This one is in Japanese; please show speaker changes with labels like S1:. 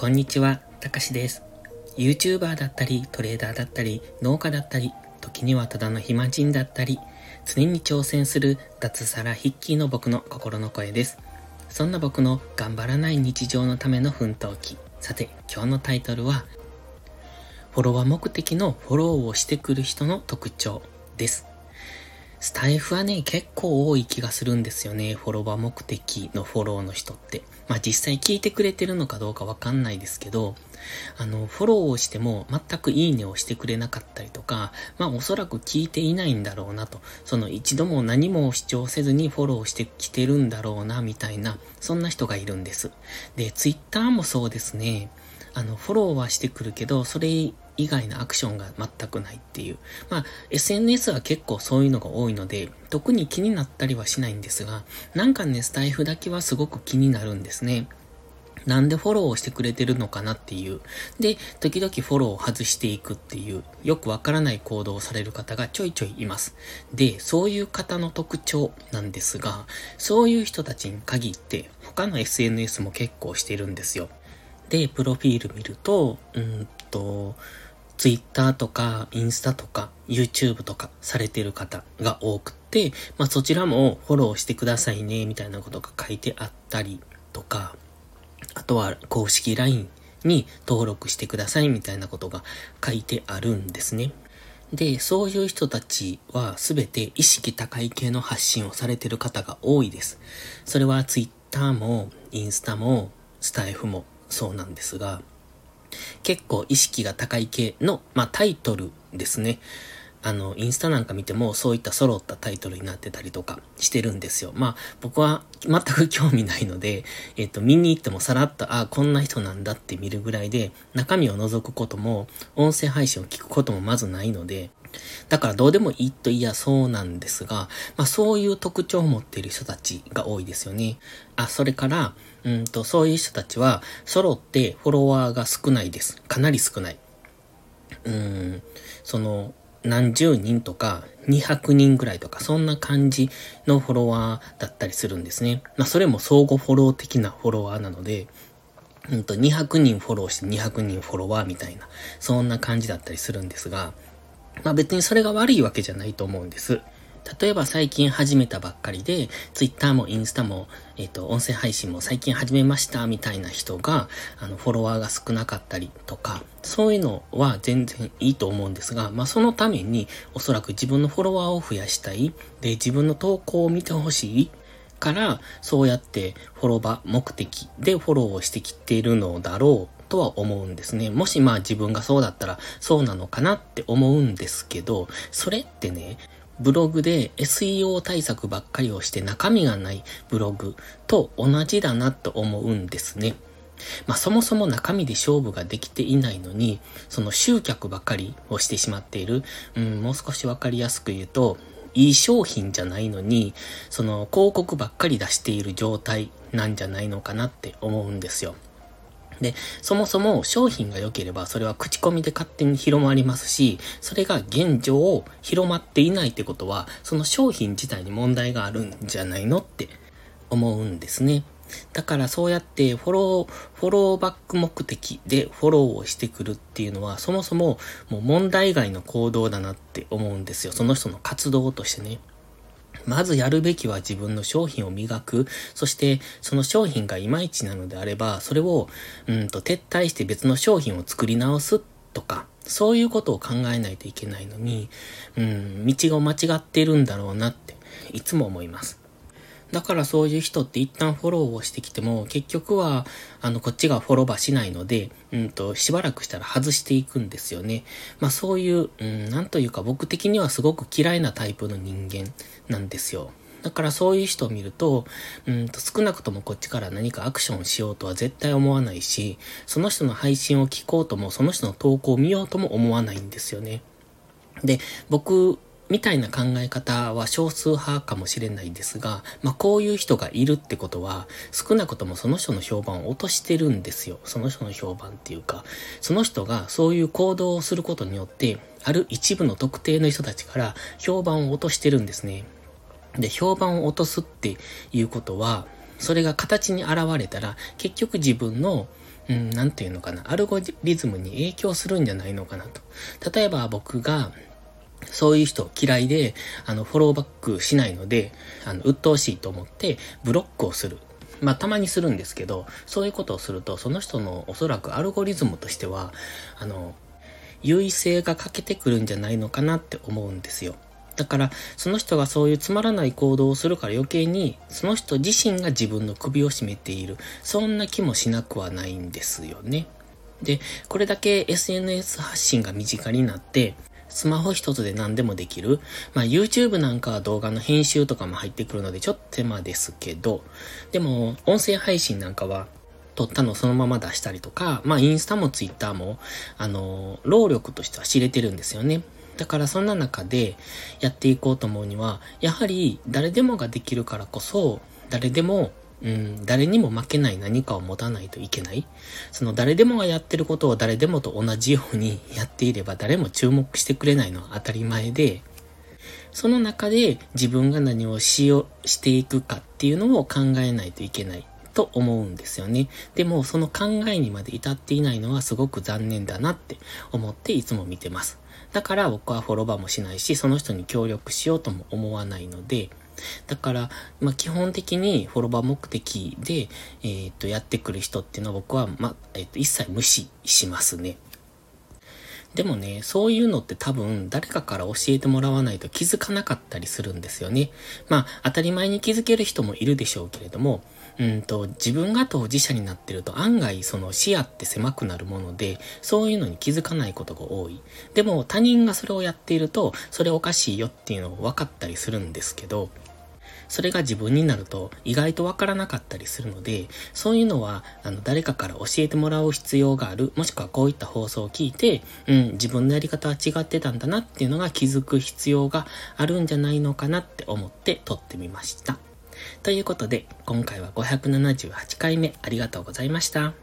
S1: こんにちは、たかしです。YouTuber だったり、トレーダーだったり、農家だったり、時にはただの暇人だったり、常に挑戦する脱サラヒッキーの僕の心の声です。そんな僕の頑張らない日常のための奮闘記。さて、今日のタイトルは、フォロワー目的のフォローをしてくる人の特徴です。スタイフはね、結構多い気がするんですよね。フォロワー目的のフォローの人って。まあ実際聞いてくれてるのかどうかわかんないですけど、あの、フォローをしても全くいいねをしてくれなかったりとか、まあおそらく聞いていないんだろうなと。その一度も何も主張せずにフォローしてきてるんだろうな、みたいな、そんな人がいるんです。で、ツイッターもそうですね。あの、フォローはしてくるけど、それ以外のアクションが全くないっていう。まあ、SNS は結構そういうのが多いので、特に気になったりはしないんですが、なんかね、スタイフだけはすごく気になるんですね。なんでフォローをしてくれてるのかなっていう。で、時々フォローを外していくっていう、よくわからない行動をされる方がちょいちょいいます。で、そういう方の特徴なんですが、そういう人たちに限って、他の SNS も結構してるんですよ。で、プロフィール見ると、うんと、Twitter とか、インスタとか、YouTube とかされてる方が多くって、まあそちらもフォローしてくださいね、みたいなことが書いてあったりとか、あとは公式 LINE に登録してくださいみたいなことが書いてあるんですね。で、そういう人たちはすべて意識高い系の発信をされてる方が多いです。それは Twitter もインスタもスタイフもそうなんですが、結構意識が高い系の、まあ、タイトルですね。あの、インスタなんか見てもそういった揃ったタイトルになってたりとかしてるんですよ。まあ、僕は全く興味ないので、えっ、と、見に行ってもさらっと、ああ、こんな人なんだって見るぐらいで、中身を覗くことも、音声配信を聞くこともまずないので、だからどうでもいいといやそうなんですが、まあそういう特徴を持っている人たちが多いですよね。あ、それから、うんと、そういう人たちは、揃ってフォロワーが少ないです。かなり少ない。うん、その、何十人とか200人ぐらいとかそんな感じのフォロワーだったりするんですね。まあそれも相互フォロー的なフォロワーなので、うんと200人フォローして200人フォロワーみたいな、そんな感じだったりするんですが、まあ別にそれが悪いわけじゃないと思うんです。例えば最近始めたばっかりで、Twitter もインスタも、えっ、ー、と、音声配信も最近始めましたみたいな人が、あの、フォロワーが少なかったりとか、そういうのは全然いいと思うんですが、まあそのためにおそらく自分のフォロワーを増やしたい、で、自分の投稿を見てほしい、から、そうやってフォロバ目的でフォローをしてきているのだろう。とは思うんですね。もしまあ自分がそうだったらそうなのかなって思うんですけど、それってね、ブログで SEO 対策ばっかりをして中身がないブログと同じだなと思うんですね。まあそもそも中身で勝負ができていないのに、その集客ばかりをしてしまっている。うん、もう少しわかりやすく言うと、いい商品じゃないのに、その広告ばっかり出している状態なんじゃないのかなって思うんですよ。で、そもそも商品が良ければそれは口コミで勝手に広まりますし、それが現状広まっていないってことは、その商品自体に問題があるんじゃないのって思うんですね。だからそうやってフォロー、フォローバック目的でフォローをしてくるっていうのはそもそももう問題外の行動だなって思うんですよ。その人の活動としてね。まずやるべきは自分の商品を磨く。そして、その商品がいまいちなのであれば、それを、うんと、撤退して別の商品を作り直すとか、そういうことを考えないといけないのに、うん、道が間違ってるんだろうなって、いつも思います。だからそういう人って一旦フォローをしてきても、結局は、あの、こっちがフォローバしないので、うんと、しばらくしたら外していくんですよね。まあそういう、うん、なんというか僕的にはすごく嫌いなタイプの人間なんですよ。だからそういう人を見ると、うんと少なくともこっちから何かアクションしようとは絶対思わないし、その人の配信を聞こうとも、その人の投稿を見ようとも思わないんですよね。で、僕みたいな考え方は少数派かもしれないですが、まあこういう人がいるってことは、少なくともその人の評判を落としてるんですよ。その人の評判っていうか、その人がそういう行動をすることによって、ある一部の特定の人たちから評判を落としてるんですね。で、評判を落とすっていうことは、それが形に現れたら、結局自分の、うん、なんていうのかな、アルゴリズムに影響するんじゃないのかなと。例えば僕が、そういう人嫌いで、あの、フォローバックしないので、あの、鬱陶しいと思って、ブロックをする。まあ、たまにするんですけど、そういうことをすると、その人のおそらくアルゴリズムとしては、あの、優位性が欠けてくるんじゃないのかなって思うんですよ。だから、その人がそういうつまらない行動をするから余計に、その人自身が自分の首を絞めている。そんな気もしなくはないんですよね。で、これだけ SNS 発信が身近になって、スマホ一つで何でもできる。まあ YouTube なんかは動画の編集とかも入ってくるのでちょっと手間ですけど、でも音声配信なんかは撮ったのをそのまま出したりとか、まあインスタもツイッターも、あの、労力としては知れてるんですよね。だからそんな中でやっていこうと思うには、やはり誰でもができるからこそ、誰でも、うん、誰にも負けない何かを持たないといけない。その誰でもがやってることを誰でもと同じようにやっていれば誰も注目してくれないのは当たり前で、その中で自分が何をしよう、していくかっていうのを考えないといけない。と思うんですよね。でも、その考えにまで至っていないのはすごく残念だなって思っていつも見てます。だから僕はフォロバーもしないし、その人に協力しようとも思わないので、だから、まあ、基本的にフォロバー目的で、えー、っと、やってくる人っていうのは僕は、ま、えー、っと、一切無視しますね。でもね、そういうのって多分誰かから教えてもらわないと気づかなかったりするんですよね。まあ、当たり前に気づける人もいるでしょうけれども、うんと、自分が当事者になってると案外その視野って狭くなるもので、そういうのに気づかないことが多い。でも他人がそれをやっていると、それおかしいよっていうのを分かったりするんですけど、それが自分になると意外とわからなかったりするので、そういうのは、あの、誰かから教えてもらう必要がある。もしくはこういった放送を聞いて、うん、自分のやり方は違ってたんだなっていうのが気づく必要があるんじゃないのかなって思って撮ってみました。ということで、今回は578回目ありがとうございました。